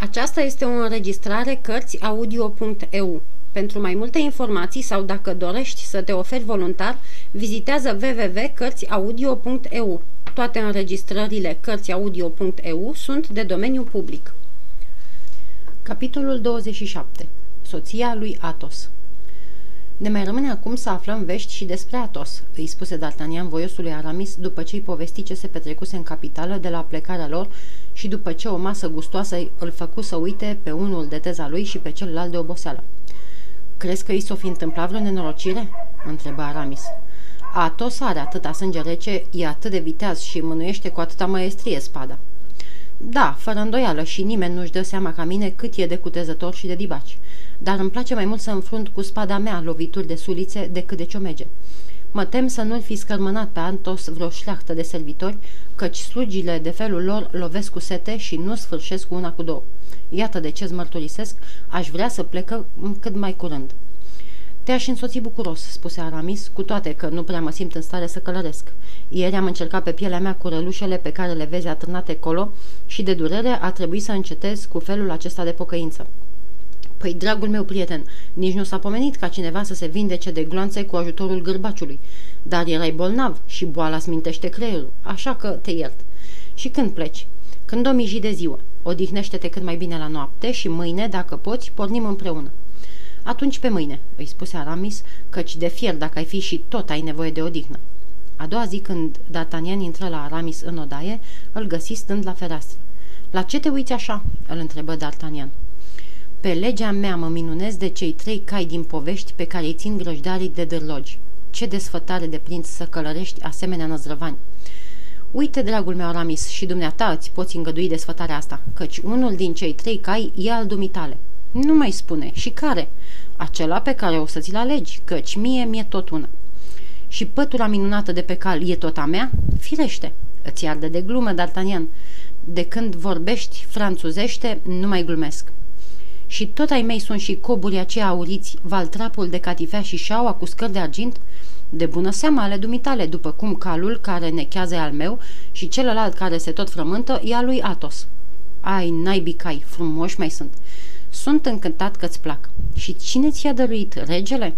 Aceasta este o înregistrare Cărțiaudio.eu. Pentru mai multe informații sau dacă dorești să te oferi voluntar, vizitează www.cărțiaudio.eu. Toate înregistrările Cărțiaudio.eu sunt de domeniu public. Capitolul 27. Soția lui Atos ne mai rămâne acum să aflăm vești și despre Atos, îi spuse D'Artagnan voiosului Aramis după ce îi povesti ce se petrecuse în capitală de la plecarea lor și după ce o masă gustoasă îl făcu să uite pe unul de teza lui și pe celălalt de oboseală. Crezi că i s-o fi întâmplat vreo nenorocire?" întrebă Aramis. Atos are atâta sânge rece, e atât de viteaz și mânuiește cu atâta maestrie spada." Da, fără îndoială și nimeni nu-și dă seama ca mine cât e de cutezător și de dibaci dar îmi place mai mult să înfrunt cu spada mea lovituri de sulițe decât de ciomege. Mă tem să nu-l fi scărmănat pe Antos vreo șleachtă de servitori, căci slugile de felul lor lovesc cu sete și nu sfârșesc cu una cu două. Iată de ce-ți mărturisesc, aș vrea să plecă cât mai curând. Te-aș însoți bucuros, spuse Aramis, cu toate că nu prea mă simt în stare să călăresc. Ieri am încercat pe pielea mea cu rălușele pe care le vezi atârnate colo și de durere a trebuit să încetez cu felul acesta de pocăință. Păi, dragul meu prieten, nici nu s-a pomenit ca cineva să se vindece de gloanțe cu ajutorul gârbaciului. Dar erai bolnav și boala smintește creierul, așa că te iert. Și când pleci? Când o miji de ziua. Odihnește-te cât mai bine la noapte și mâine, dacă poți, pornim împreună. Atunci pe mâine, îi spuse Aramis, căci de fier dacă ai fi și tot ai nevoie de odihnă. A doua zi când D'Artagnan intră la Aramis în odaie, îl găsi stând la fereastră. La ce te uiți așa?" îl întrebă D'Artagnan. Pe legea mea mă minunez de cei trei cai din povești pe care îi țin grăjdarii de dârlogi. Ce desfătare de prinț să călărești asemenea năzrăvani. Uite, dragul meu Aramis, și dumneata îți poți îngădui desfătarea asta, căci unul din cei trei cai e al dumitale. Nu mai spune. Și care? Acela pe care o să ți-l alegi, căci mie mi-e tot una. Și pătura minunată de pe cal e tot a mea? Firește. Îți arde de glumă, D'Artagnan. De când vorbești franțuzește, nu mai glumesc și tot ai mei sunt și coburii aceia auriți, valtrapul de catifea și șaua cu scări de argint? De bună seamă ale dumitale, după cum calul care nechează al meu și celălalt care se tot frământă e al lui Atos. Ai, naibii cai, frumoși mai sunt. Sunt încântat că-ți plac. Și cine ți-a dăruit, regele?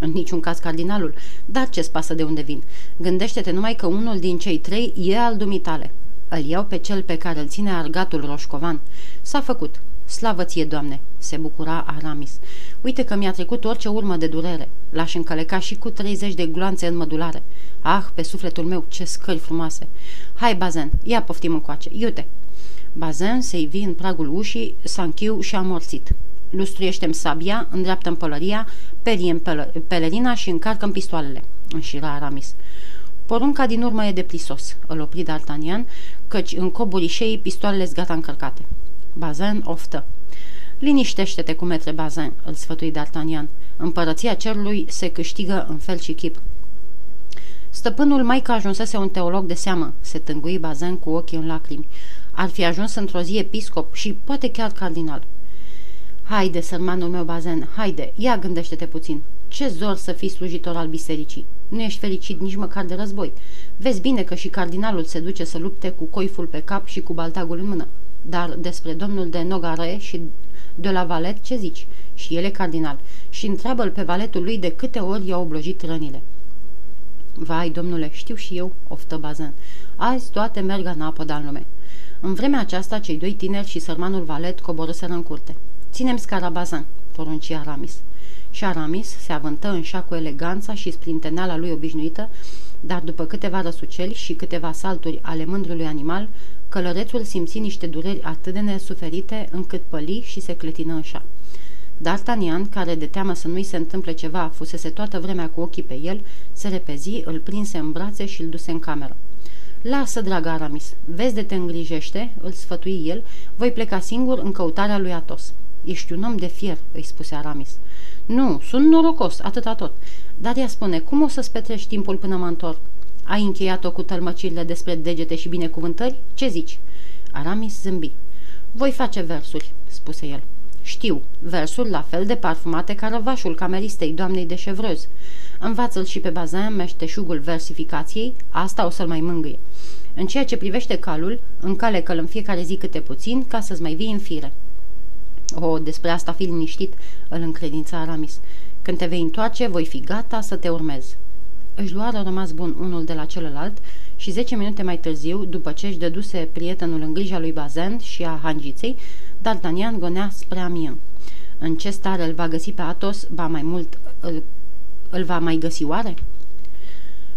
În niciun caz cardinalul, dar ce-ți pasă de unde vin? Gândește-te numai că unul din cei trei e al dumitale. Îl iau pe cel pe care îl ține argatul roșcovan. S-a făcut. Slavă ție, Doamne!" se bucura Aramis. Uite că mi-a trecut orice urmă de durere. L-aș încăleca și cu 30 de gloanțe în mădulare. Ah, pe sufletul meu, ce scări frumoase! Hai, Bazen, ia poftim încoace, iute!" Bazen se ivi în pragul ușii, s-a închiu și a morțit. Lustruiește-mi sabia, îndreaptă pălăria, perie în pelerina și încarcă pistoalele. Înșira Aramis. Porunca din urmă e de plisos, îl opri D'Artagnan, căci în coburișei pistoalele gata încărcate. Bazin oftă. Liniștește-te cu metre Bazin, îl sfătui D'Artagnan. Împărăția cerului se câștigă în fel și chip. Stăpânul mai că ajunsese un teolog de seamă, se tângui Bazin cu ochii în lacrimi. Ar fi ajuns într-o zi episcop și poate chiar cardinal. Haide, sărmanul meu Bazen, haide, ia gândește-te puțin. Ce zor să fii slujitor al bisericii. Nu ești fericit nici măcar de război. Vezi bine că și cardinalul se duce să lupte cu coiful pe cap și cu baltagul în mână. Dar despre domnul de Nogare și de la valet ce zici? Și el e cardinal. Și întreabă-l pe valetul lui de câte ori i-au oblojit rănile. Vai, domnule, știu și eu, oftă Bazan. Azi toate merg în apă în lume. În vremea aceasta, cei doi tineri și sărmanul valet coborâseră în curte. Ținem scara Bazan, porunci Aramis. Și Aramis se avântă în șa cu eleganța și sprinteneala lui obișnuită, dar după câteva răsuceli și câteva salturi ale mândrului animal, Călărețul simți niște dureri atât de nesuferite încât păli și se clătină în șa. D'Artagnan, care de teamă să nu-i se întâmple ceva, fusese toată vremea cu ochii pe el, se repezi, îl prinse în brațe și îl duse în cameră. Lasă, dragă Aramis, vezi de te îngrijește, îl sfătui el, voi pleca singur în căutarea lui Atos. Ești un om de fier, îi spuse Aramis. Nu, sunt norocos, atâta tot. Dar ea spune, cum o să-ți petrești timpul până mă întorc? Ai încheiat-o cu tălmăcirile despre degete și binecuvântări? Ce zici?" Aramis zâmbi. Voi face versuri," spuse el. Știu, versuri la fel de parfumate ca răvașul cameristei doamnei de Chevreux. Învață-l și pe Bazin meșteșugul versificației, asta o să-l mai mângâie. În ceea ce privește calul, încale-că-l în fiecare zi câte puțin, ca să-ți mai vii în fire. O, despre asta fi liniștit, îl încredința Aramis. Când te vei întoarce, voi fi gata să te urmez. Își luară rămas bun unul de la celălalt și zece minute mai târziu, după ce își dăduse prietenul în grija lui Bazin și a hangiței, D'Artagnan gonea spre Amiens. În ce stare îl va găsi pe Athos, ba mai mult, îl, îl va mai găsi oare?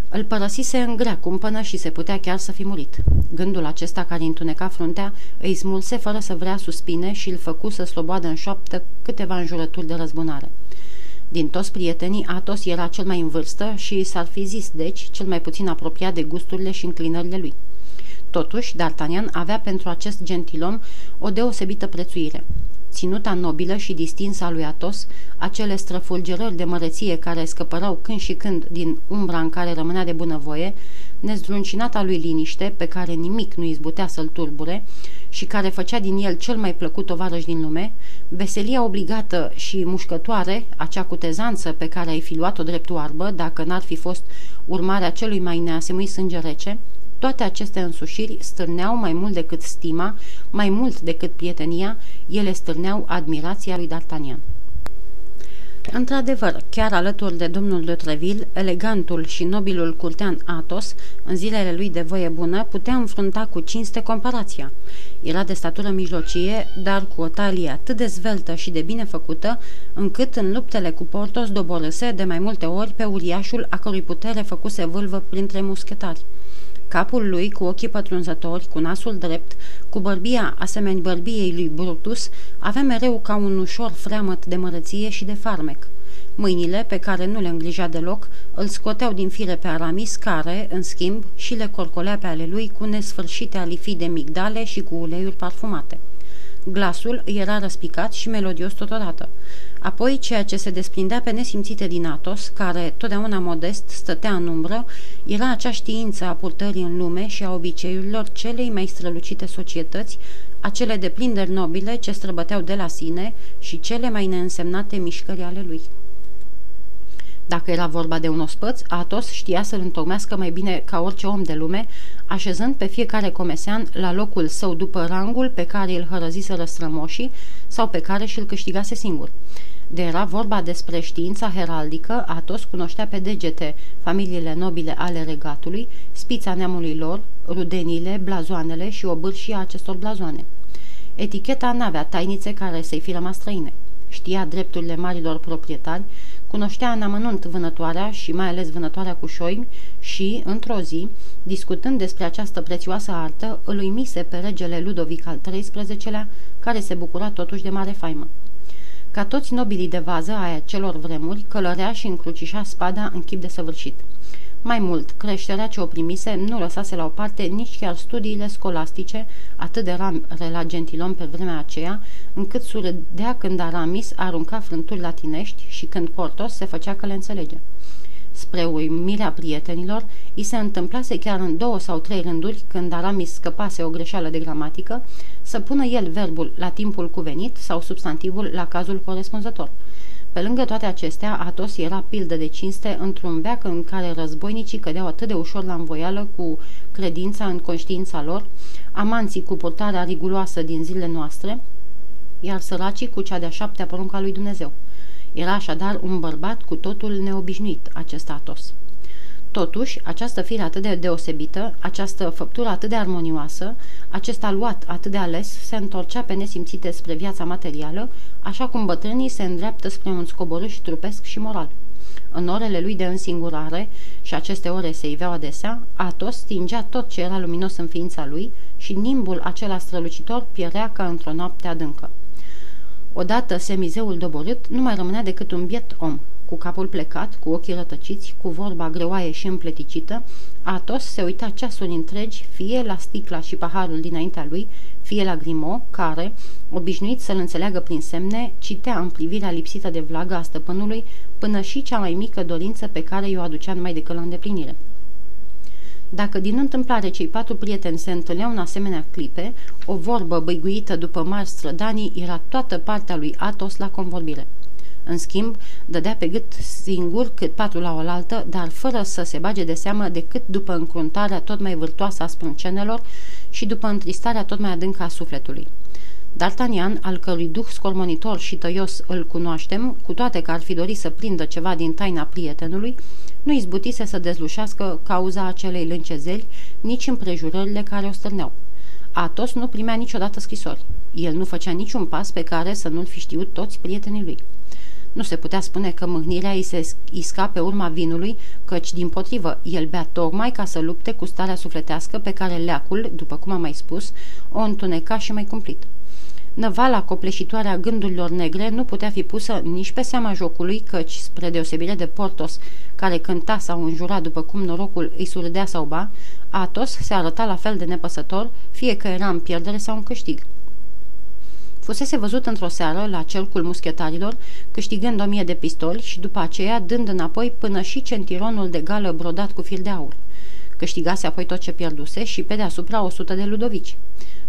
Îl părăsise în grea cumpănă și se putea chiar să fi murit. Gândul acesta care întuneca fruntea îi smulse fără să vrea suspine și îl făcu să sloboadă în șoaptă câteva înjurături de răzbunare. Din toți prietenii, Atos era cel mai în vârstă și s-ar fi zis, deci, cel mai puțin apropiat de gusturile și înclinările lui. Totuși, D'Artagnan avea pentru acest gentilom o deosebită prețuire. Ținuta nobilă și distinsă a lui Atos, acele străfulgerări de măreție care scăpărau când și când din umbra în care rămânea de bunăvoie, nezdruncinata lui liniște, pe care nimic nu izbutea să-l turbure, și care făcea din el cel mai plăcut tovarăș din lume, veselia obligată și mușcătoare, acea cutezanță pe care ai fi luat-o drept oarbă, dacă n-ar fi fost urmarea celui mai neasemuit sânge rece, toate aceste însușiri stârneau mai mult decât stima, mai mult decât prietenia, ele stârneau admirația lui D'Artagnan. Într-adevăr, chiar alături de domnul de Treville, elegantul și nobilul curtean Athos, în zilele lui de voie bună, putea înfrunta cu cinste comparația. Era de statură mijlocie, dar cu o talie atât de zveltă și de bine făcută, încât în luptele cu Portos doborâse de mai multe ori pe uriașul a cărui putere făcuse vâlvă printre muschetari. Capul lui, cu ochii pătrunzători, cu nasul drept, cu bărbia asemeni bărbiei lui Brutus, avea mereu ca un ușor freamăt de mărăție și de farmec. Mâinile, pe care nu le îngrija deloc, îl scoteau din fire pe Aramis, care, în schimb, și le corcolea pe ale lui cu nesfârșite alifii de migdale și cu uleiuri parfumate. Glasul era răspicat și melodios totodată. Apoi, ceea ce se desprindea pe nesimțite din Atos, care, totdeauna modest, stătea în umbră, era acea știință a purtării în lume și a obiceiurilor celei mai strălucite societăți, acele deplinderi nobile ce străbăteau de la sine și cele mai neînsemnate mișcări ale lui. Dacă era vorba de un ospăț, Atos știa să-l întocmească mai bine ca orice om de lume, așezând pe fiecare comesean la locul său după rangul pe care îl hărăziseră strămoșii sau pe care și-l câștigase singur. De era vorba despre știința heraldică, Atos cunoștea pe degete familiile nobile ale regatului, spița neamului lor, rudenile, blazoanele și obârșia acestor blazoane. Eticheta n-avea tainițe care să-i fi rămas străine. Știa drepturile marilor proprietari, cunoștea în amănunt vânătoarea și mai ales vânătoarea cu șoimi și, într-o zi, discutând despre această prețioasă artă, îl uimise pe regele Ludovic al XIII-lea, care se bucura totuși de mare faimă. Ca toți nobilii de vază ai acelor vremuri, călărea și încrucișa spada în chip de săvârșit. Mai mult, creșterea ce o primise nu lăsase la o parte nici chiar studiile scolastice, atât de rare la gentilom pe vremea aceea, încât surâdea când Aramis arunca frânturi latinești și când Portos se făcea că le înțelege. Spre uimirea prietenilor, i se întâmplase chiar în două sau trei rânduri, când Aramis scăpase o greșeală de gramatică, să pună el verbul la timpul cuvenit sau substantivul la cazul corespunzător. Pe lângă toate acestea, Atos era pildă de cinste într-un veac în care războinicii cădeau atât de ușor la învoială cu credința în conștiința lor, amanții cu purtarea riguroasă din zilele noastre, iar săracii cu cea de-a șaptea porunca lui Dumnezeu. Era așadar un bărbat cu totul neobișnuit, acest Atos. Totuși, această fire atât de deosebită, această făptură atât de armonioasă, acest aluat atât de ales, se întorcea pe nesimțite spre viața materială, așa cum bătrânii se îndreaptă spre un scoborâș trupesc și moral. În orele lui de însingurare, și aceste ore se iveau adesea, Atos stingea tot ce era luminos în ființa lui și nimbul acela strălucitor pierea ca într-o noapte adâncă. Odată semizeul doborât, nu mai rămânea decât un biet om, cu capul plecat, cu ochii rătăciți, cu vorba greoaie și împleticită, Atos se uita ceasuri întregi, fie la sticla și paharul dinaintea lui, fie la Grimo, care, obișnuit să-l înțeleagă prin semne, citea în privirea lipsită de vlagă a stăpânului până și cea mai mică dorință pe care i-o aducea numai decât la îndeplinire. Dacă din întâmplare cei patru prieteni se întâlneau în asemenea clipe, o vorbă băiguită după mari strădanii era toată partea lui Atos la convorbire. În schimb, dădea pe gât singur cât patru la oaltă, dar fără să se bage de seamă decât după încruntarea tot mai vârtoasă a sprâncenelor și după întristarea tot mai adâncă a sufletului. D'Artagnan, al cărui duh scormonitor și tăios îl cunoaștem, cu toate că ar fi dorit să prindă ceva din taina prietenului, nu izbutise să dezlușească cauza acelei lâncezeli, nici împrejurările care o stârneau. Atos nu primea niciodată scrisori. El nu făcea niciun pas pe care să nu-l fi știut toți prietenii lui. Nu se putea spune că mâhnirea îi se isca pe urma vinului, căci, din potrivă, el bea tocmai ca să lupte cu starea sufletească pe care leacul, după cum am mai spus, o întuneca și mai cumplit. Năvala copleșitoare a gândurilor negre nu putea fi pusă nici pe seama jocului, căci, spre deosebire de Portos, care cânta sau înjura după cum norocul îi surdea sau ba, Atos se arăta la fel de nepăsător, fie că era în pierdere sau în câștig. Fusese văzut într-o seară la cercul muschetarilor, câștigând o mie de pistoli și după aceea dând înapoi până și centironul de gală brodat cu fir de aur. Câștigase apoi tot ce pierduse și pe deasupra o sută de ludovici.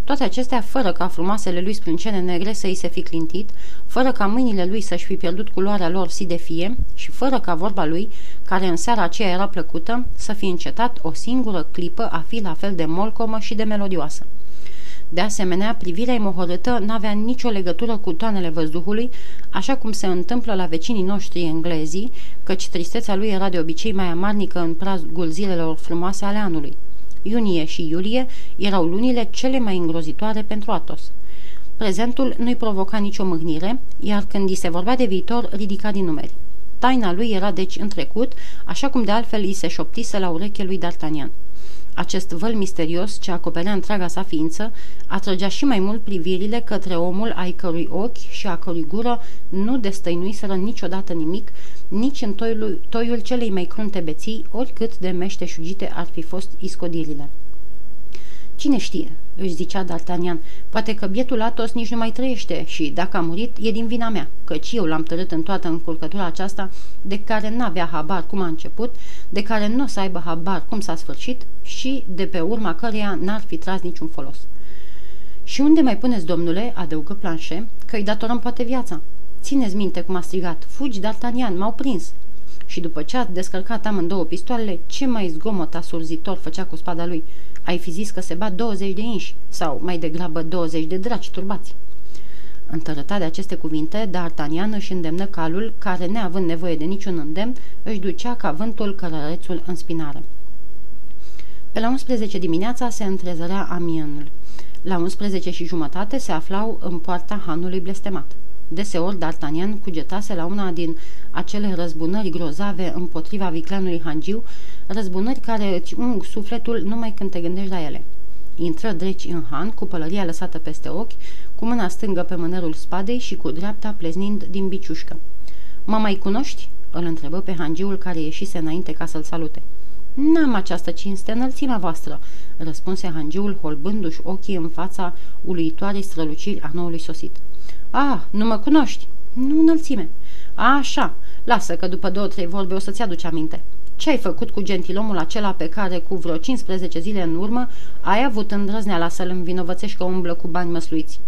Toate acestea fără ca frumoasele lui sprâncene negre să îi se fi clintit, fără ca mâinile lui să-și fi pierdut culoarea lor si de fie și fără ca vorba lui, care în seara aceea era plăcută, să fi încetat o singură clipă a fi la fel de molcomă și de melodioasă. De asemenea, privirea imohorâtă n-avea nicio legătură cu toanele văzduhului, așa cum se întâmplă la vecinii noștri englezii, căci tristețea lui era de obicei mai amarnică în prazgul zilelor frumoase ale anului. Iunie și iulie erau lunile cele mai îngrozitoare pentru Atos. Prezentul nu-i provoca nicio mâhnire, iar când îi se vorbea de viitor, ridica din numeri. Taina lui era deci în trecut, așa cum de altfel îi se șoptise la ureche lui D'Artagnan. Acest văl misterios ce acoperea întreaga sa ființă atrăgea și mai mult privirile către omul ai cărui ochi și a cărui gură nu destăinuiseră niciodată nimic, nici în toiul, toiul celei mai crunte beții, oricât de meșteșugite ar fi fost iscodirile. Cine știe, își zicea D'Artagnan, poate că bietul Atos nici nu mai trăiește și, dacă a murit, e din vina mea, căci eu l-am tărât în toată încurcătura aceasta de care n-avea habar cum a început, de care nu o să aibă habar cum s-a sfârșit și de pe urma căreia n-ar fi tras niciun folos. Și unde mai puneți, domnule, adăugă Planșe, că îi datorăm poate viața? Țineți minte cum a strigat, fugi, D'Artagnan, m-au prins!" Și după ce a descărcat amândouă pistoalele, ce mai zgomot asurzitor făcea cu spada lui. Ai fi zis că se bat 20 de inși, sau mai degrabă 20 de draci turbați. Întărătat de aceste cuvinte, D'Artagnan își îndemnă calul, care, neavând nevoie de niciun îndemn, își ducea ca vântul călărețul în spinare. Pe la 11 dimineața se întrezărea amienul. La 11 și jumătate se aflau în poarta hanului blestemat. Deseori D'Artagnan cugetase la una din acele răzbunări grozave împotriva vicleanului Hangiu, răzbunări care îți ung sufletul numai când te gândești la ele. Intră dreci în han, cu pălăria lăsată peste ochi, cu mâna stângă pe mânerul spadei și cu dreapta pleznind din biciușcă. Mă mai cunoști?" îl întrebă pe hangiul care ieșise înainte ca să-l salute. N-am această cinste înălțimea voastră," răspunse hangiul holbându-și ochii în fața uluitoarei străluciri a noului sosit. Ah, nu mă cunoști?" Nu înălțime." Așa, lasă că după două-trei vorbe o să-ți aduci aminte. Ce ai făcut cu gentilomul acela pe care cu vreo 15 zile în urmă ai avut îndrăzneala să-l învinovățești că umblă cu bani măsluiți?"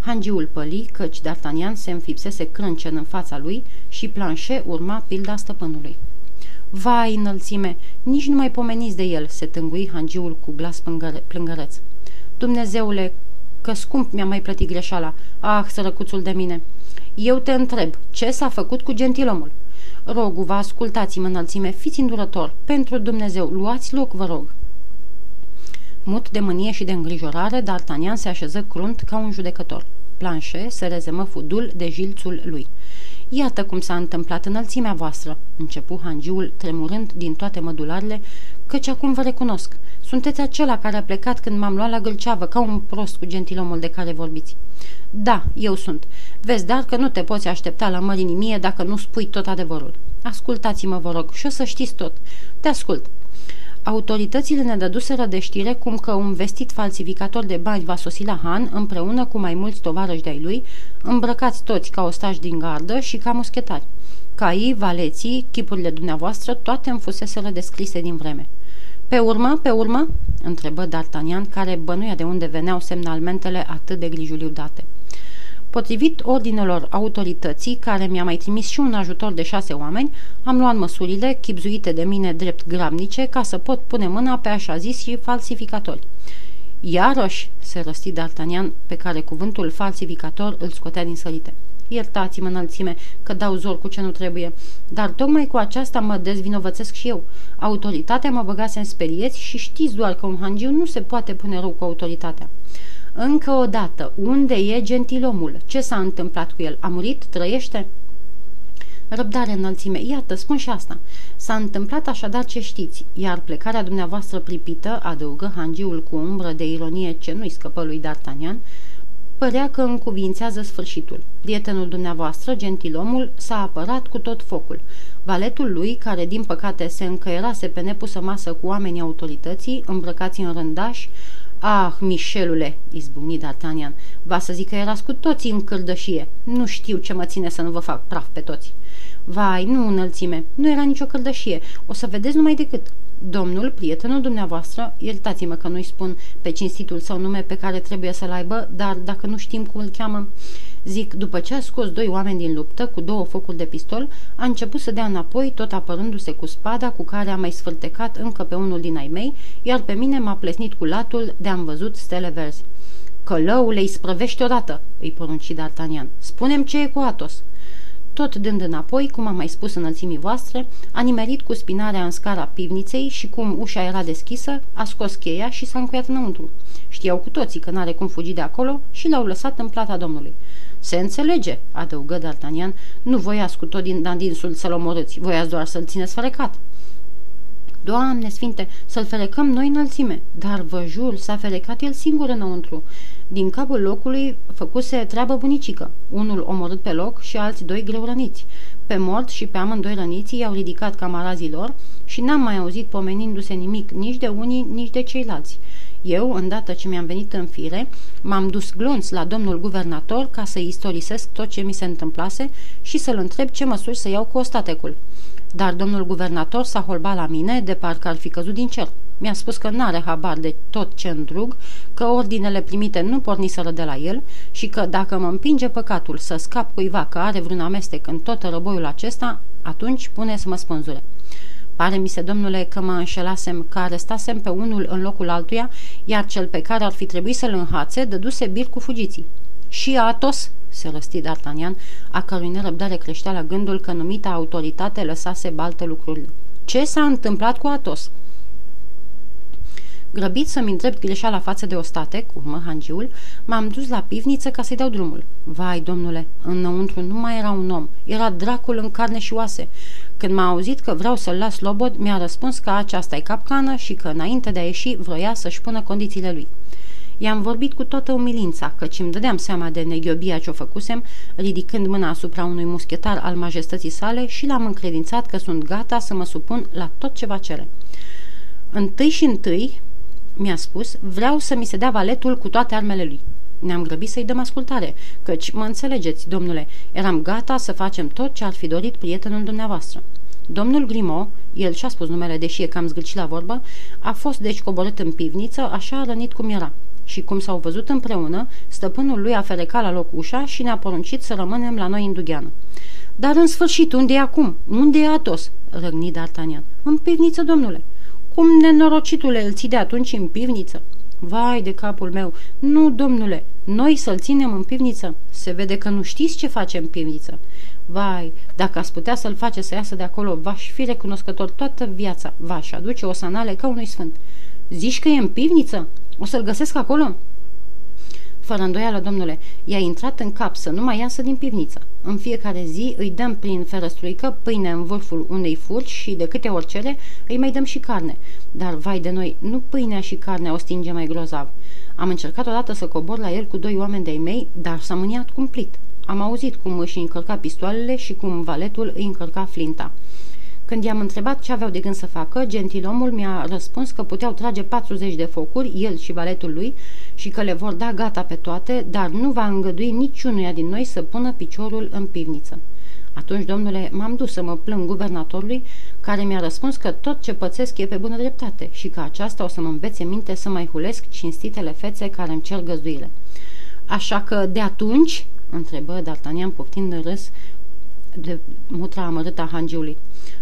Hangiul păli, căci D'Artagnan se înfipsese crâncen în fața lui și planșe urma pilda stăpânului. Vai, înălțime, nici nu mai pomeniți de el, se tângui hangiul cu glas plângăreț. Dumnezeule, că scump mi-a mai plătit greșeala. Ah, sărăcuțul de mine! Eu te întreb, ce s-a făcut cu gentilomul? Rogu, vă ascultați-mă înălțime, fiți îndurător. Pentru Dumnezeu, luați loc, vă rog. Mut de mânie și de îngrijorare, D'Artagnan se așeză crunt ca un judecător. Planșe se rezemă fudul de jilțul lui. Iată cum s-a întâmplat înălțimea voastră, începu hangiul tremurând din toate mădularele, căci acum vă recunosc. Sunteți acela care a plecat când m-am luat la gâlceavă, ca un prost cu gentilomul de care vorbiți. Da, eu sunt. Vezi, dar că nu te poți aștepta la mărinimie dacă nu spui tot adevărul. Ascultați-mă, vă rog, și o să știți tot. Te ascult. Autoritățile ne dăduseră de știre cum că un vestit falsificator de bani va sosi la Han împreună cu mai mulți tovarăși de-ai lui, îmbrăcați toți ca ostași din gardă și ca muschetari. Caii, valeții, chipurile dumneavoastră, toate îmi fuseseră descrise din vreme. Pe urmă, pe urmă?" întrebă D'Artagnan, care bănuia de unde veneau semnalmentele atât de grijuliu date. Potrivit ordinelor autorității, care mi-a mai trimis și un ajutor de șase oameni, am luat măsurile, chipzuite de mine drept grabnice, ca să pot pune mâna pe așa zis și falsificatori. Iarăși, se răsti D'Artagnan, pe care cuvântul falsificator îl scotea din sărite. Iertați-mă înălțime că dau zor cu ce nu trebuie, dar tocmai cu aceasta mă dezvinovățesc și eu. Autoritatea mă băgase în sperieți și știți doar că un hangiu nu se poate pune rău cu autoritatea. Încă o dată, unde e gentilomul? Ce s-a întâmplat cu el? A murit? Trăiește? Răbdare înălțime, iată, spun și asta. S-a întâmplat așadar ce știți, iar plecarea dumneavoastră pripită, adăugă hangiul cu umbră de ironie ce nu-i scăpă lui D'Artagnan, părea că încuvințează sfârșitul. Prietenul dumneavoastră, gentilomul, s-a apărat cu tot focul. Valetul lui, care din păcate se încăierase pe nepusă masă cu oamenii autorității, îmbrăcați în rândași, Ah, Mișelule, izbucni D'Artagnan, va să zic că erați cu toții în cârdășie. Nu știu ce mă ține să nu vă fac praf pe toți. Vai, nu înălțime, nu era nicio cârdășie, o să vedeți numai decât. Domnul, prietenul dumneavoastră, iertați-mă că nu-i spun pe cinstitul său nume pe care trebuie să-l aibă, dar dacă nu știm cum îl cheamă, zic, după ce a scos doi oameni din luptă cu două focuri de pistol, a început să dea înapoi, tot apărându-se cu spada cu care a mai sfârtecat încă pe unul din ai mei, iar pe mine m-a plesnit cu latul de am văzut stele verzi. Călăule, îi sprăvești odată, îi porunci D'Artagnan. Spunem ce e cu Atos. Tot dând înapoi, cum am mai spus înălțimii voastre, a nimerit cu spinarea în scara pivniței și cum ușa era deschisă, a scos cheia și s-a încuiat înăuntru. Știau cu toții că n-are cum fugi de acolo și l-au lăsat în plata domnului. Se înțelege, adăugă D'Artagnan, nu voiați cu tot din dandinsul să-l omorâți, voiați doar să-l țineți ferecat. Doamne sfinte, să-l ferecăm noi înălțime, dar vă jur, s-a ferecat el singur înăuntru. Din capul locului făcuse treabă bunicică, unul omorât pe loc și alți doi greu răniți. Pe mort și pe amândoi răniții i-au ridicat camarazii lor și n-am mai auzit pomenindu-se nimic nici de unii, nici de ceilalți. Eu, îndată ce mi-am venit în fire, m-am dus glonț la domnul guvernator ca să istorisesc tot ce mi se întâmplase și să-l întreb ce măsuri să iau cu ostatecul. Dar domnul guvernator s-a holbat la mine de parcă ar fi căzut din cer. Mi-a spus că n-are habar de tot ce îndrug, că ordinele primite nu porniseră de la el și că dacă mă împinge păcatul să scap cuiva că are vreun amestec în tot răboiul acesta, atunci pune să mă spânzure. Pare mi se, domnule, că mă înșelasem, că arestasem pe unul în locul altuia, iar cel pe care ar fi trebuit să-l înhațe dăduse bir cu fugiții. Și Atos, se răsti D'Artagnan, a cărui nerăbdare creștea la gândul că numita autoritate lăsase balte lucrurile. Ce s-a întâmplat cu Atos? Grăbit să-mi îndrept greșeala față de ostate, urmă hangiul, m-am dus la pivniță ca să-i dau drumul. Vai, domnule, înăuntru nu mai era un om, era dracul în carne și oase. Când m-a auzit că vreau să-l las lobod, mi-a răspuns că aceasta e capcană și că înainte de a ieși vroia să-și pună condițiile lui. I-am vorbit cu toată umilința, căci îmi dădeam seama de neghiobia ce-o făcusem, ridicând mâna asupra unui muschetar al majestății sale și l-am încredințat că sunt gata să mă supun la tot ce va cere. Întâi și întâi, mi-a spus, vreau să mi se dea valetul cu toate armele lui. Ne-am grăbit să-i dăm ascultare, căci, mă înțelegeți, domnule, eram gata să facem tot ce ar fi dorit prietenul dumneavoastră. Domnul Grimo, el și-a spus numele, deși e cam zgâlcit la vorbă, a fost deci coborât în pivniță, așa rănit cum era. Și cum s-au văzut împreună, stăpânul lui a ferecat la loc ușa și ne-a poruncit să rămânem la noi în dugheană. Dar în sfârșit, unde e acum? Unde e Atos?" răgni D'Artagnan. În pivniță, domnule." Cum nenorocitule îl ții de atunci în pivniță?" Vai de capul meu! Nu, domnule, noi să-l ținem în pivniță? Se vede că nu știți ce face în pivniță. Vai, dacă ați putea să-l face să iasă de acolo, v-aș fi recunoscător toată viața. V-aș aduce o sanale ca unui sfânt. Zici că e în pivniță? O să-l găsesc acolo?" Fără îndoială, domnule, i-a intrat în cap să nu mai iasă din pivniță. În fiecare zi îi dăm prin ferăstruică pâine în vârful unei furci și de câte ori cere îi mai dăm și carne. Dar, vai de noi, nu pâinea și carnea o stinge mai grozav. Am încercat odată să cobor la el cu doi oameni de-ai mei, dar s-a mâniat cumplit. Am auzit cum își încărca pistoalele și cum valetul îi încărca flinta. Când i-am întrebat ce aveau de gând să facă, gentilomul mi-a răspuns că puteau trage 40 de focuri, el și valetul lui, și că le vor da gata pe toate, dar nu va îngădui niciunuia din noi să pună piciorul în pivniță. Atunci, domnule, m-am dus să mă plâng guvernatorului, care mi-a răspuns că tot ce pățesc e pe bună dreptate și că aceasta o să mă învețe minte să mai hulesc cinstitele fețe care îmi cer găzduire. Așa că de atunci, întrebă D'Artagnan poftind în râs de mutra amărâtă a hangiului.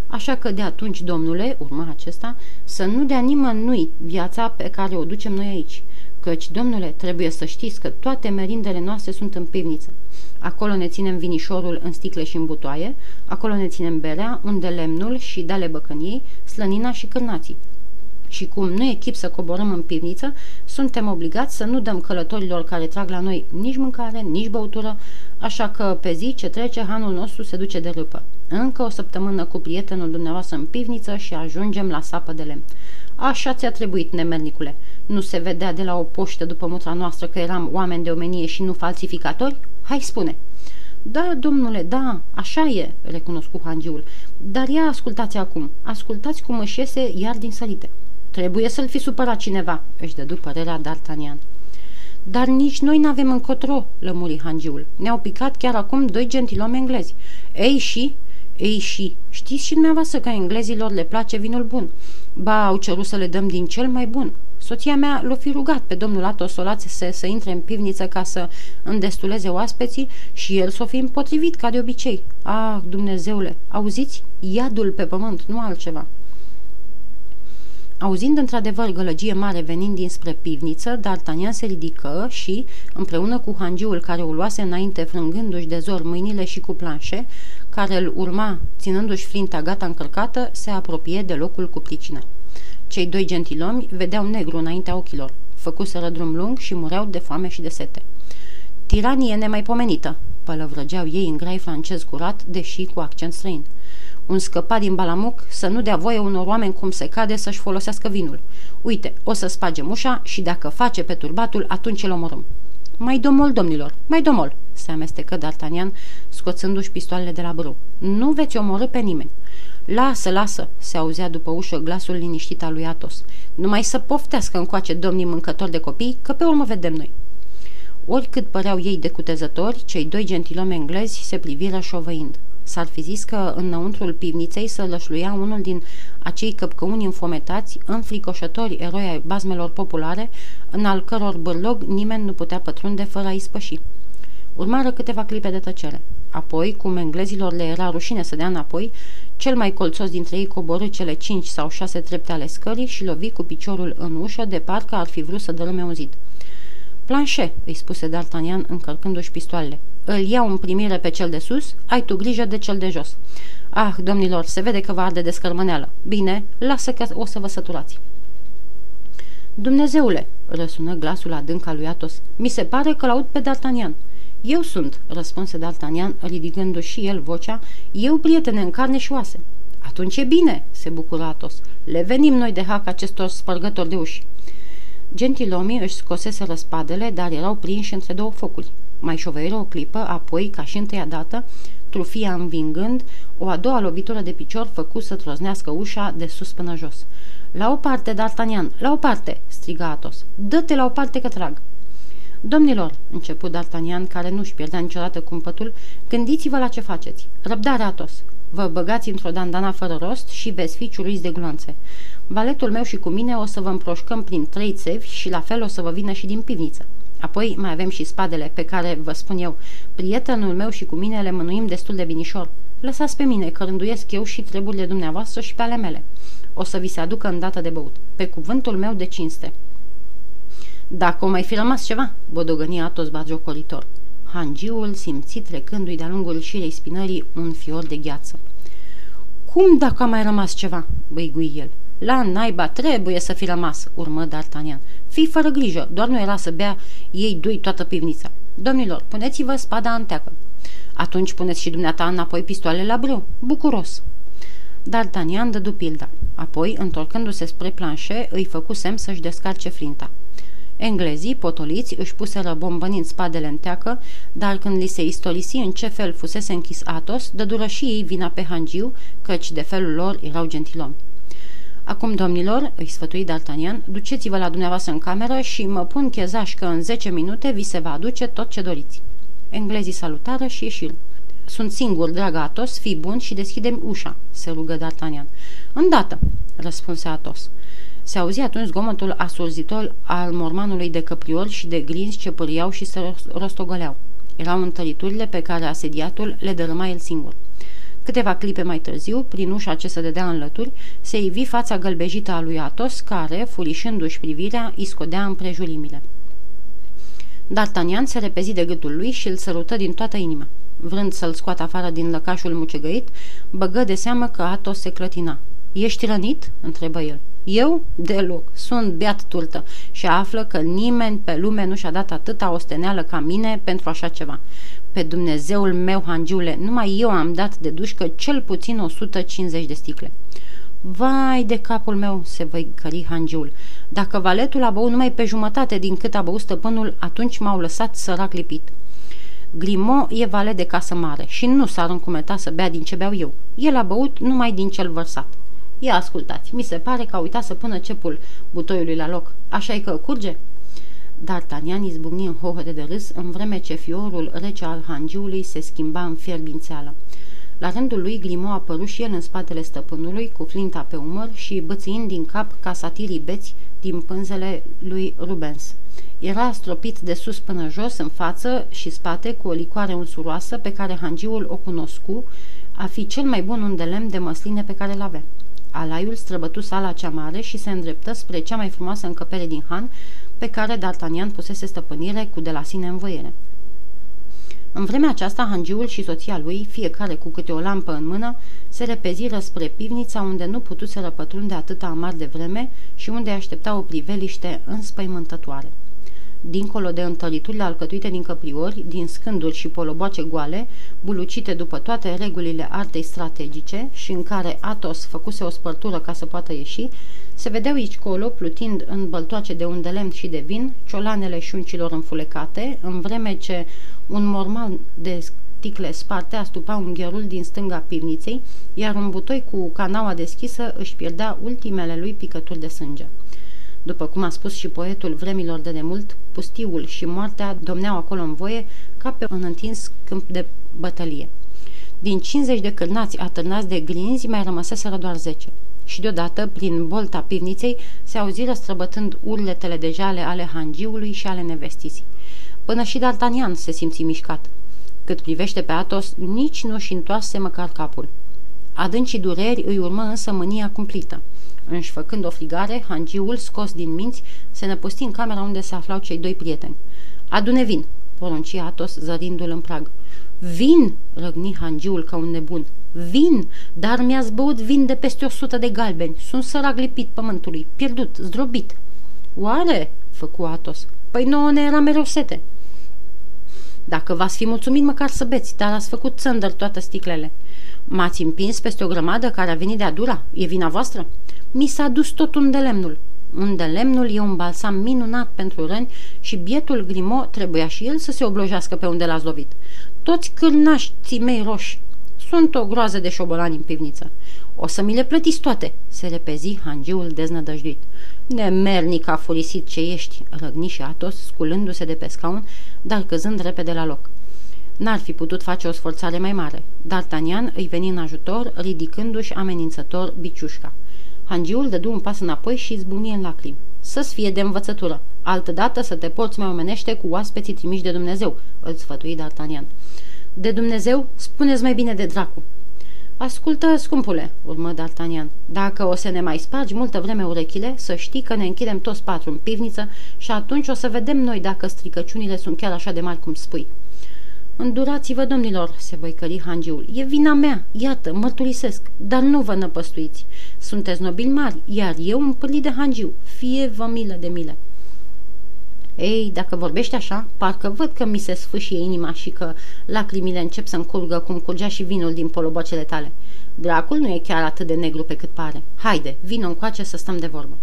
Așa că de atunci, domnule, urma acesta, să nu dea nimănui viața pe care o ducem noi aici. Căci, domnule, trebuie să știți că toate merindele noastre sunt în pivniță. Acolo ne ținem vinișorul în sticle și în butoaie, acolo ne ținem berea, unde lemnul și dale băcăniei, slănina și cârnații. Și cum nu e chip să coborăm în pivniță, suntem obligați să nu dăm călătorilor care trag la noi nici mâncare, nici băutură, așa că pe zi ce trece, hanul nostru se duce de râpă. Încă o săptămână cu prietenul dumneavoastră în pivniță și ajungem la sapă de lemn. Așa ți-a trebuit, nemernicule. Nu se vedea de la o poștă după mutra noastră că eram oameni de omenie și nu falsificatori? Hai, spune!" Da, domnule, da, așa e, recunoscu hangiul. Dar ia ascultați acum, ascultați cum își iese iar din sărite. Trebuie să-l fi supărat cineva, își dădu părerea D'Artagnan. Dar nici noi n-avem încotro, lămuri hangiul. Ne-au picat chiar acum doi gentilomi englezi. Ei și... Ei și... Știți și dumneavoastră că englezilor le place vinul bun. Ba, au cerut să le dăm din cel mai bun. Soția mea l-a fi rugat pe domnul Atos să, să intre în pivniță ca să îndestuleze oaspeții și el s-o fi împotrivit ca de obicei. Ah, Dumnezeule, auziți? Iadul pe pământ, nu altceva. Auzind într-adevăr gălăgie mare venind dinspre pivniță, D'Artagnan se ridică și, împreună cu hangiul care o luase înainte frângându-și de zor mâinile și cu planșe, care îl urma ținându-și flinta gata încărcată, se apropie de locul cu pricină. Cei doi gentilomi vedeau negru înaintea ochilor, făcuseră drum lung și mureau de foame și de sete. Tiranie nemaipomenită, pălăvrăgeau ei în grai francez curat, deși cu accent străin. Un scăpat din Balamuc să nu dea voie unor oameni cum se cade să-și folosească vinul. Uite, o să spagem ușa și dacă face pe turbatul, atunci îl omorâm. Mai domol, domnilor, mai domol, se amestecă D'Artagnan, scoțându-și pistoalele de la brâu. Nu veți omorâ pe nimeni. Lasă, lasă, se auzea după ușă glasul liniștit al lui Atos. Numai să poftească încoace domnii mâncători de copii, că pe urmă vedem noi. Oricât păreau ei de cutezători, cei doi gentilomi englezi se priviră șovăind. S-ar fi zis că înăuntrul pivniței să lășluia unul din acei căpcăuni înfometați, înfricoșători eroi ai bazmelor populare, în al căror bârlog nimeni nu putea pătrunde fără a ispăși. Urmară câteva clipe de tăcere. Apoi, cum englezilor le era rușine să dea înapoi, cel mai colțos dintre ei coborâ cele cinci sau șase trepte ale scării și lovi cu piciorul în ușă de parcă ar fi vrut să dărâme un zid. Planșe, îi spuse D'Artagnan încărcându-și pistoalele. Îl iau în primire pe cel de sus, ai tu grijă de cel de jos. Ah, domnilor, se vede că vă arde de scărmâneală. Bine, lasă că o să vă săturați. Dumnezeule, răsună glasul adânc al lui Atos, mi se pare că l-aud pe D'Artagnan. Eu sunt, răspunse D'Artagnan, ridicându și el vocea, eu prietene în carne și oase. Atunci e bine, se bucură Atos. Le venim noi de hac acestor spărgători de uși. Gentilomii își scosese răspadele, dar erau prinși între două focuri. Mai șovăiră o clipă, apoi, ca și întâia dată, trufia învingând, o a doua lovitură de picior făcu să troznească ușa de sus până jos. La o parte, D'Artagnan, la o parte!" striga Atos. Dă-te la o parte că trag!" Domnilor, început D'Artagnan, care nu-și pierdea niciodată cumpătul, gândiți-vă la ce faceți. Răbdare, Atos! Vă băgați într-o dandana fără rost și veți fi ciuruiți de gloanțe. Valetul meu și cu mine o să vă împroșcăm prin trei țevi și la fel o să vă vină și din pivniță. Apoi mai avem și spadele pe care, vă spun eu, prietenul meu și cu mine le mânuim destul de binișor. Lăsați pe mine, că rânduiesc eu și treburile dumneavoastră și pe ale mele. O să vi se aducă îndată de băut. Pe cuvântul meu de cinste. Dacă o mai fi rămas ceva, bodogănia Atos bagiocoritor. Hangiul simți trecându-i de-a lungul șirei spinării un fior de gheață. Cum dacă a mai rămas ceva?" băigui el. La naiba trebuie să fi rămas," urmă D'Artagnan. Fii fără grijă, doar nu era să bea ei doi toată pivnița. Domnilor, puneți-vă spada în teacă. Atunci puneți și dumneata înapoi pistoale la brâu. Bucuros. D'Artagnan dădu pilda. Apoi, întorcându-se spre planșe, îi făcu semn să-și descarce flinta. Englezii, potoliți, își puseră bombănind spadele în teacă, dar când li se istorisi în ce fel fusese închis Atos, dădură și ei vina pe hangiu, căci de felul lor erau gentilomi. Acum, domnilor, îi sfătui D'Artagnan, duceți-vă la dumneavoastră în cameră și mă pun chezaș că în 10 minute vi se va aduce tot ce doriți. Englezii salutară și ieșiră. Sunt singur, dragă Atos, fii bun și deschidem ușa, se rugă D'Artagnan. Îndată, răspunse Atos. Se auzi atunci zgomotul asurzitor al mormanului de căpriori și de grinzi ce păriau și se rostogoleau. Erau întăriturile pe care asediatul le dărâma el singur. Câteva clipe mai târziu, prin ușa ce se dădea în lături, se ivi fața gălbejită a lui Atos, care, furișându-și privirea, îi scodea împrejurimile. D'Artagnan se repezi de gâtul lui și îl sărută din toată inima. Vrând să-l scoată afară din lăcașul mucegăit, băgă de seamă că Atos se clătina. Ești rănit?" întrebă el. Eu? Deloc. Sunt beat turtă și află că nimeni pe lume nu și-a dat atâta osteneală ca mine pentru așa ceva. Pe Dumnezeul meu, hangiule, numai eu am dat de dușcă cel puțin 150 de sticle. Vai de capul meu, se văicări hangiul. Dacă valetul a băut numai pe jumătate din cât a băut stăpânul, atunci m-au lăsat sărac lipit. Grimo e vale de casă mare și nu s-ar încumeta să bea din ce beau eu. El a băut numai din cel vărsat. Ia ascultați, mi se pare că a uitat să pună cepul butoiului la loc. Așa e că curge?" D'Artagnan izbucni în hohote de râs, în vreme ce fiorul rece al hangiului se schimba în fierbințeală. La rândul lui, Grimo a apărut și el în spatele stăpânului, cu flinta pe umăr și bățiind din cap ca satirii beți din pânzele lui Rubens. Era stropit de sus până jos, în față și spate, cu o licoare unsuroasă pe care hangiul o cunoscu, a fi cel mai bun un de lemn de măsline pe care l-avea. Alaiul străbătu sala cea mare și se îndreptă spre cea mai frumoasă încăpere din Han, pe care D'Artagnan pusese stăpânire cu de la sine învoiere. În vremea aceasta, hangiul și soția lui, fiecare cu câte o lampă în mână, se repeziră spre pivnița unde nu putuseră pătrunde atâta amar de vreme și unde aștepta o priveliște înspăimântătoare dincolo de întăriturile alcătuite din căpriori, din scânduri și poloboace goale, bulucite după toate regulile artei strategice și în care Atos făcuse o spărtură ca să poată ieși, se vedeau aici colo, plutind în băltoace de unde lemn și de vin, ciolanele șuncilor înfulecate, în vreme ce un morman de sticle sparte astupa un gherul din stânga pivniței, iar un butoi cu canaua deschisă își pierdea ultimele lui picături de sânge. După cum a spus și poetul vremilor de demult, pustiul și moartea domneau acolo în voie ca pe un întins câmp de bătălie. Din 50 de cârnați atârnați de grinzi mai rămăseseră doar 10. Și deodată, prin bolta pivniței, se auziră străbătând urletele de jale ale hangiului și ale nevestisii. Până și D'Artagnan se simți mișcat. Cât privește pe Atos, nici nu și întoarse măcar capul. Adâncii dureri îi urmă însă mânia cumplită. Înșfăcând o frigare, hangiul, scos din minți, se năpusti în camera unde se aflau cei doi prieteni. Adune vin, porunci Atos zărindu-l în prag. Vin, răgni hangiul ca un nebun. Vin, dar mi-a zbăut vin de peste o sută de galbeni. Sunt sărac lipit pământului, pierdut, zdrobit. Oare? făcu Atos. Păi nouă ne era mereu sete. Dacă v-ați fi mulțumit măcar să beți, dar ați făcut țândăr toate sticlele. M-ați împins peste o grămadă care a venit de adura? E vina voastră? Mi s-a dus tot un de lemnul. Un de lemnul e un balsam minunat pentru răni și bietul Grimo trebuia și el să se oblojească pe unde l-a lovit. Toți cârnaștii mei roși. Sunt o groază de șobolani în pivniță. O să mi le plătiți toate, se repezi hangiul deznădăjduit. Nemernic a furisit ce ești, răgni și Atos, sculându-se de pe scaun, dar căzând repede la loc. N-ar fi putut face o sforțare mai mare. D'Artagnan îi veni în ajutor, ridicându-și amenințător biciușca. Hangiul dădu un pas înapoi și izbucni în lacrimi. Să-ți fie de învățătură. Altădată să te porți mai omenește cu oaspeții trimiși de Dumnezeu, îl sfătui D'Artagnan. De Dumnezeu, spuneți mai bine de dracu. Ascultă, scumpule, urmă D'Artagnan, dacă o să ne mai spargi multă vreme urechile, să știi că ne închidem toți patru în pivniță și atunci o să vedem noi dacă stricăciunile sunt chiar așa de mari cum spui. Îndurați-vă, domnilor, se cări hangiul. E vina mea, iată, mărturisesc, dar nu vă năpăstuiți. Sunteți nobili mari, iar eu împărlit de hangiu. Fie vă milă de mile. Ei, dacă vorbești așa, parcă văd că mi se sfâșie inima și că lacrimile încep să-mi curgă cum curgea și vinul din polobocele tale. Dracul nu e chiar atât de negru pe cât pare. Haide, vino încoace să stăm de vorbă.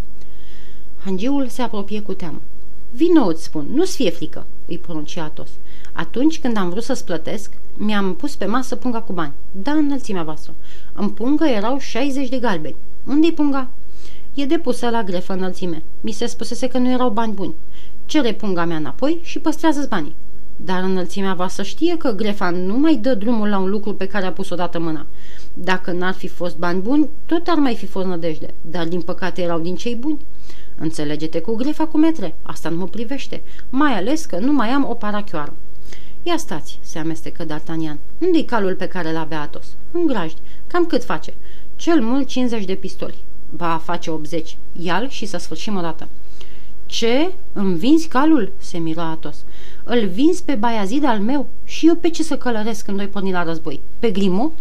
Hangiul se apropie cu teamă. Vino, îți spun, nu-ți fie frică, îi porunci Atos. Atunci când am vrut să-ți plătesc, mi-am pus pe masă punga cu bani. Da, înălțimea voastră. În pungă erau 60 de galbeni. Unde-i punga? E depusă la grefă înălțime. Mi se spusese că nu erau bani buni. Cere punga mea înapoi și păstrează banii. Dar înălțimea va să știe că Grefa nu mai dă drumul la un lucru pe care a pus odată mâna. Dacă n-ar fi fost bani buni, tot ar mai fi fost nădejde, dar din păcate erau din cei buni. Înțelege-te cu Grefa cu metre, asta nu mă privește, mai ales că nu mai am o parachioară. Ia stați, se amestecă D'Artagnan. Unde-i calul pe care l-avea Atos? În grajdi. Cam cât face? Cel mult 50 de pistoli. Ba, face 80. Ial și să sfârșim odată. Ce? Îmi vinzi calul?" se miră Atos. Îl vinzi pe Baiazid al meu? Și eu pe ce să călăresc când doi porni la război? Pe Grimaud?"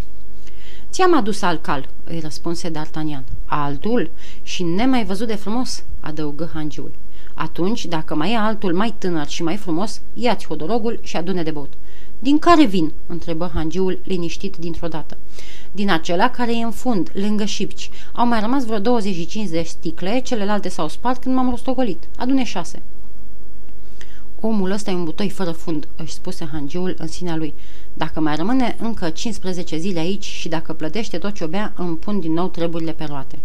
Ți-am adus alt cal," îi răspunse D'Artagnan. Altul? Și nemai văzut de frumos?" adăugă hangiul. Atunci, dacă mai e altul mai tânăr și mai frumos, ia-ți hodorogul și adune de băut." Din care vin?" întrebă hangiul liniștit dintr-o dată. Din acela care e în fund, lângă șipci. Au mai rămas vreo 25 de sticle, celelalte s-au spart când m-am rostogolit. Adune șase. Omul ăsta e un butoi fără fund, își spuse hangiul în sinea lui. Dacă mai rămâne încă 15 zile aici și dacă plătește tot ce bea, îmi pun din nou treburile pe roate.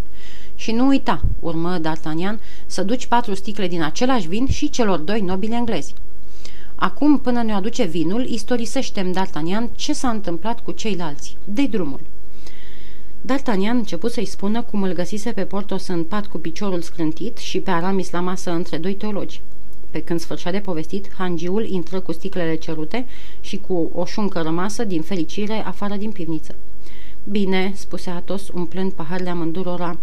Și nu uita, urmă D'Artagnan, să duci patru sticle din același vin și celor doi nobili englezi. Acum, până ne aduce vinul, istorisește-mi D'Artagnan ce s-a întâmplat cu ceilalți. Dei drumul. D'Artagnan început să-i spună cum îl găsise pe Portos în pat cu piciorul scrântit și pe Aramis la masă între doi teologi. Pe când sfârșea de povestit, hangiul intră cu sticlele cerute și cu o șuncă rămasă, din fericire, afară din pivniță. Bine, spuse Atos, umplând paharele amândurora.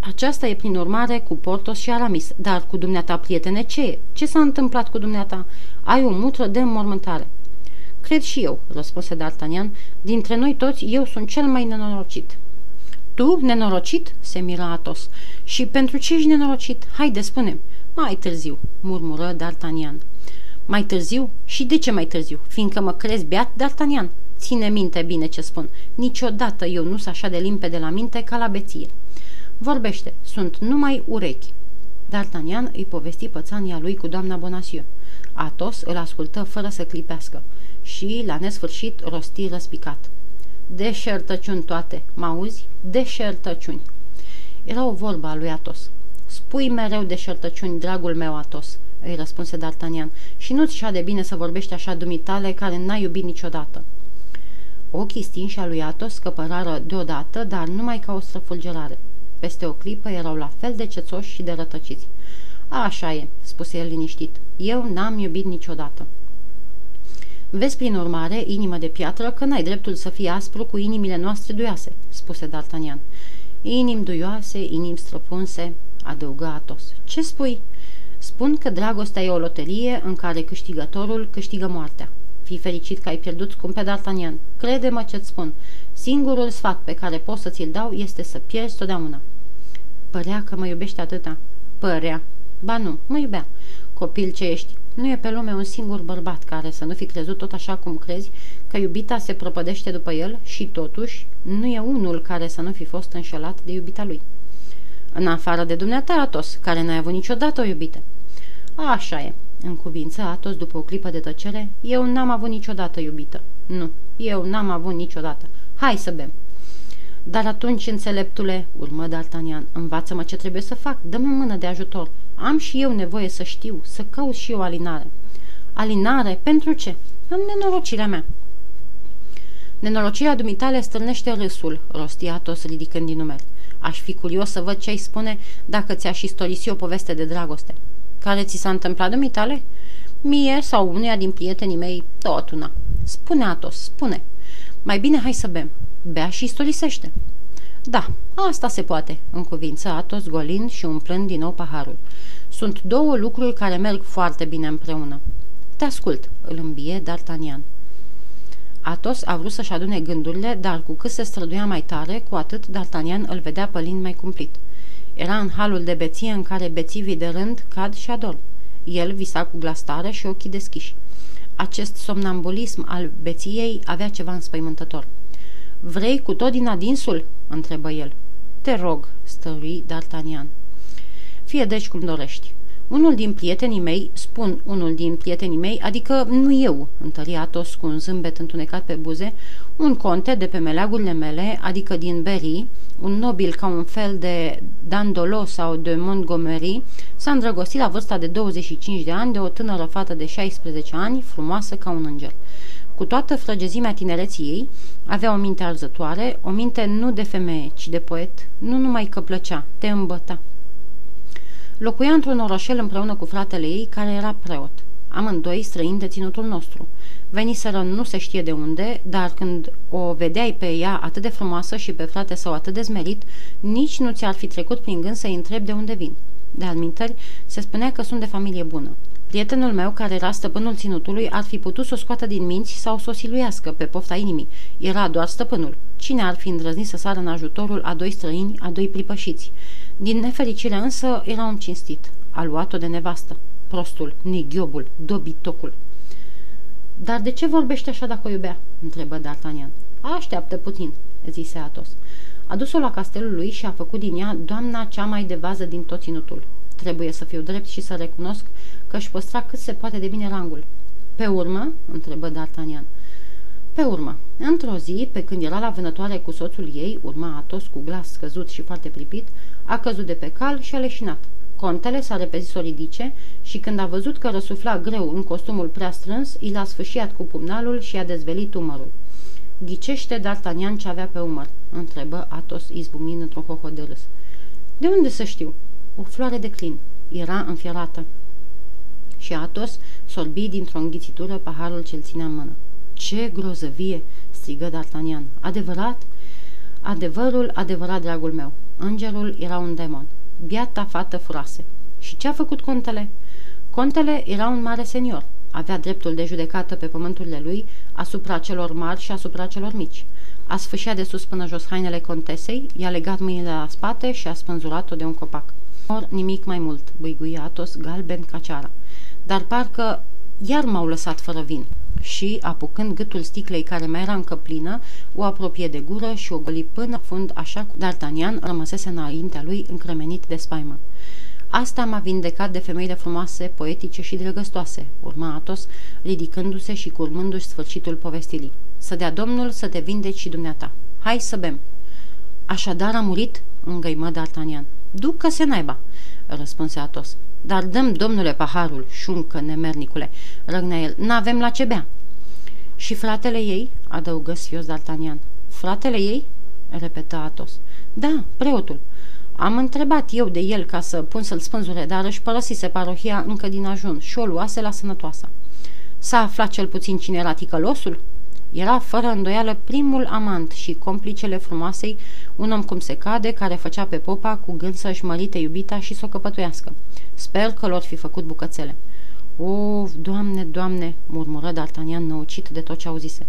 Aceasta e, prin urmare, cu Portos și Aramis, dar cu dumneata, prietene, ce e? Ce s-a întâmplat cu dumneata? Ai o mutră de înmormântare. Cred și eu, răspunse D'Artagnan, dintre noi toți eu sunt cel mai nenorocit. Tu, nenorocit? se mira Atos. Și pentru ce ești nenorocit? Haide, spune Mai târziu, murmură D'Artagnan. Mai târziu? Și de ce mai târziu? Fiindcă mă crezi beat, D'Artagnan? Ține minte bine ce spun. Niciodată eu nu sunt așa de limpede la minte ca la beție. Vorbește, sunt numai urechi. D'Artagnan îi povesti pățania lui cu doamna Bonacieux. Atos îl ascultă fără să clipească și, la nesfârșit, rosti răspicat. Deșertăciuni toate, mă auzi? Deșertăciuni. Era o vorbă a lui Atos. Spui mereu deșertăciuni, dragul meu Atos, îi răspunse D'Artagnan, și nu-ți de bine să vorbești așa dumitale care n-ai iubit niciodată. Ochii stinși a lui Atos scăpărară deodată, dar numai ca o străfulgerare. Peste o clipă erau la fel de cețoși și de rătăciți. Așa e, spuse el liniștit. Eu n-am iubit niciodată. Vezi, prin urmare, inimă de piatră, că n-ai dreptul să fii aspru cu inimile noastre duioase, spuse D'Artagnan. Inim duioase, inim străpunse, adăugă Atos. Ce spui? Spun că dragostea e o loterie în care câștigătorul câștigă moartea. Fii fericit că ai pierdut scumpe D'Artagnan. Crede-mă ce-ți spun. Singurul sfat pe care pot să ți-l dau este să pierzi totdeauna. Părea că mă iubește atâta. Părea. Ba nu, mă iubea. Copil ce ești, nu e pe lume un singur bărbat care să nu fi crezut tot așa cum crezi că iubita se prăpădește după el și totuși nu e unul care să nu fi fost înșelat de iubita lui. În afară de dumneata, Atos, care n-ai avut niciodată o iubită. Așa e, în cuvință Atos după o clipă de tăcere, eu n-am avut niciodată iubită. Nu, eu n-am avut niciodată. Hai să bem. Dar atunci, înțeleptule, urmă D'Artagnan, învață-mă ce trebuie să fac, dă-mi o mână de ajutor. Am și eu nevoie să știu, să caut și eu alinare. Alinare? Pentru ce? În nenorocirea mea. Nenorocirea dumitale stârnește râsul, rosti Atos ridicând din numeri. Aș fi curios să văd ce ai spune dacă ți-aș istorisi o poveste de dragoste. Care ți s-a întâmplat dumitale? Mie sau uneia din prietenii mei, tot una. Spune, Atos, spune. Mai bine hai să bem. Bea și istorisește. Da, asta se poate, în cuvință Atos golind și umplând din nou paharul. Sunt două lucruri care merg foarte bine împreună. Te ascult, îl îmbie D'Artagnan. Atos a vrut să-și adune gândurile, dar cu cât se străduia mai tare, cu atât D'Artagnan îl vedea pălind mai cumplit. Era în halul de beție în care bețivii de rând cad și adorm. El visa cu glas tare și ochii deschiși. Acest somnambulism al beției avea ceva înspăimântător. Vrei cu tot din adinsul?" întrebă el. Te rog," stărui D'Artagnan. Fie deci cum dorești. Unul din prietenii mei, spun unul din prietenii mei, adică nu eu, întări Atos cu un zâmbet întunecat pe buze, un conte de pe meleagurile mele, adică din Berry, un nobil ca un fel de Dandolo sau de Montgomery, s-a îndrăgostit la vârsta de 25 de ani de o tânără fată de 16 ani, frumoasă ca un înger. Cu toată frăgezimea tinereții ei, avea o minte arzătoare, o minte nu de femeie, ci de poet, nu numai că plăcea, te îmbăta. Locuia într-un orășel împreună cu fratele ei, care era preot. Amândoi străini de ținutul nostru. Veniseră nu se știe de unde, dar când o vedeai pe ea atât de frumoasă și pe frate său atât de zmerit, nici nu ți-ar fi trecut prin gând să-i întrebi de unde vin. De alminteri, se spunea că sunt de familie bună. Prietenul meu, care era stăpânul ținutului, ar fi putut să o scoată din minți sau să o siluiască pe pofta inimii. Era doar stăpânul. Cine ar fi îndrăznit să sară în ajutorul a doi străini, a doi pripășiți? Din nefericire însă era un cinstit. A luat-o de nevastă. Prostul, neghiobul, dobitocul. Dar de ce vorbește așa dacă o iubea?" întrebă D'Artagnan. Așteaptă puțin," zise Atos. A dus-o la castelul lui și a făcut din ea doamna cea mai de vază din tot ținutul. Trebuie să fiu drept și să recunosc că își păstra cât se poate de bine rangul. Pe urmă?" întrebă D'Artagnan. Pe urmă, într-o zi, pe când era la vânătoare cu soțul ei, urma Atos cu glas scăzut și foarte pripit, a căzut de pe cal și a leșinat. Contele s-a repezit să o ridice și când a văzut că răsufla greu în costumul prea strâns, i l-a sfâșiat cu pumnalul și a dezvelit umărul. Ghicește D'Artagnan ce avea pe umăr?" întrebă Atos izbucnind într-un hoho de râs. De unde să știu?" O floare de clin. Era înfierată. Și Atos sorbi dintr-o înghițitură paharul ce-l ținea în mână. Ce grozăvie!" strigă D'Artagnan. Adevărat?" Adevărul, adevărat, dragul meu. Îngerul era un demon. Biata fată furase. Și ce a făcut contele? Contele era un mare senior. Avea dreptul de judecată pe pământurile lui asupra celor mari și asupra celor mici. A sfâșia de sus până jos hainele contesei, i-a legat mâinile la spate și a spânzurat-o de un copac. Or, nimic mai mult, băiguia Atos galben ca ceara. Dar parcă iar m-au lăsat fără vin și, apucând gâtul sticlei care mai era încă plină, o apropie de gură și o goli până fund așa cum D'Artagnan rămăsese înaintea lui încremenit de spaimă. Asta m-a vindecat de femeile frumoase, poetice și drăgăstoase, urma Atos, ridicându-se și curmându-și sfârșitul povestirii. Să dea Domnul să te vindeci și dumneata. Hai să bem. Așadar a murit? îngăimă D'Artagnan. Ducă-se naiba, răspunse Atos. Dar dăm, domnule, paharul, șuncă, nemernicule, răgnea el, n-avem la ce bea. Și fratele ei, adăugă sfios D'Artagnan. Fratele ei? repetă Atos. Da, preotul. Am întrebat eu de el ca să pun să-l spânzure, dar își părăsise parohia încă din ajun și o luase la sănătoasa. S-a aflat cel puțin cine era ticălosul? Era fără îndoială primul amant și complicele frumoasei, un om cum se cade, care făcea pe popa cu gând să-și mărite iubita și să o căpătuiască. Sper că lor fi făcut bucățele. O, doamne, doamne, murmură D'Artagnan năucit de tot ce auzise.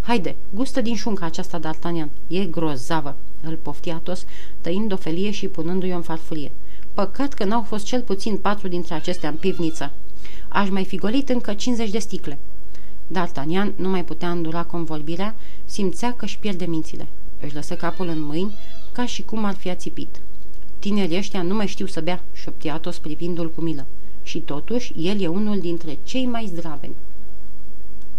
Haide, gustă din șunca aceasta, D'Artagnan. E grozavă, îl poftia Atos, tăind o felie și punându-i o în farfurie. Păcat că n-au fost cel puțin patru dintre acestea în pivniță. Aș mai fi golit încă 50 de sticle. D'Artagnan nu mai putea îndura convorbirea, simțea că își pierde mințile. Își lăsă capul în mâini, ca și cum ar fi ațipit. Tinerii ăștia nu mai știu să bea, șoptia Atos privindu-l cu milă. Și totuși, el e unul dintre cei mai zdraveni.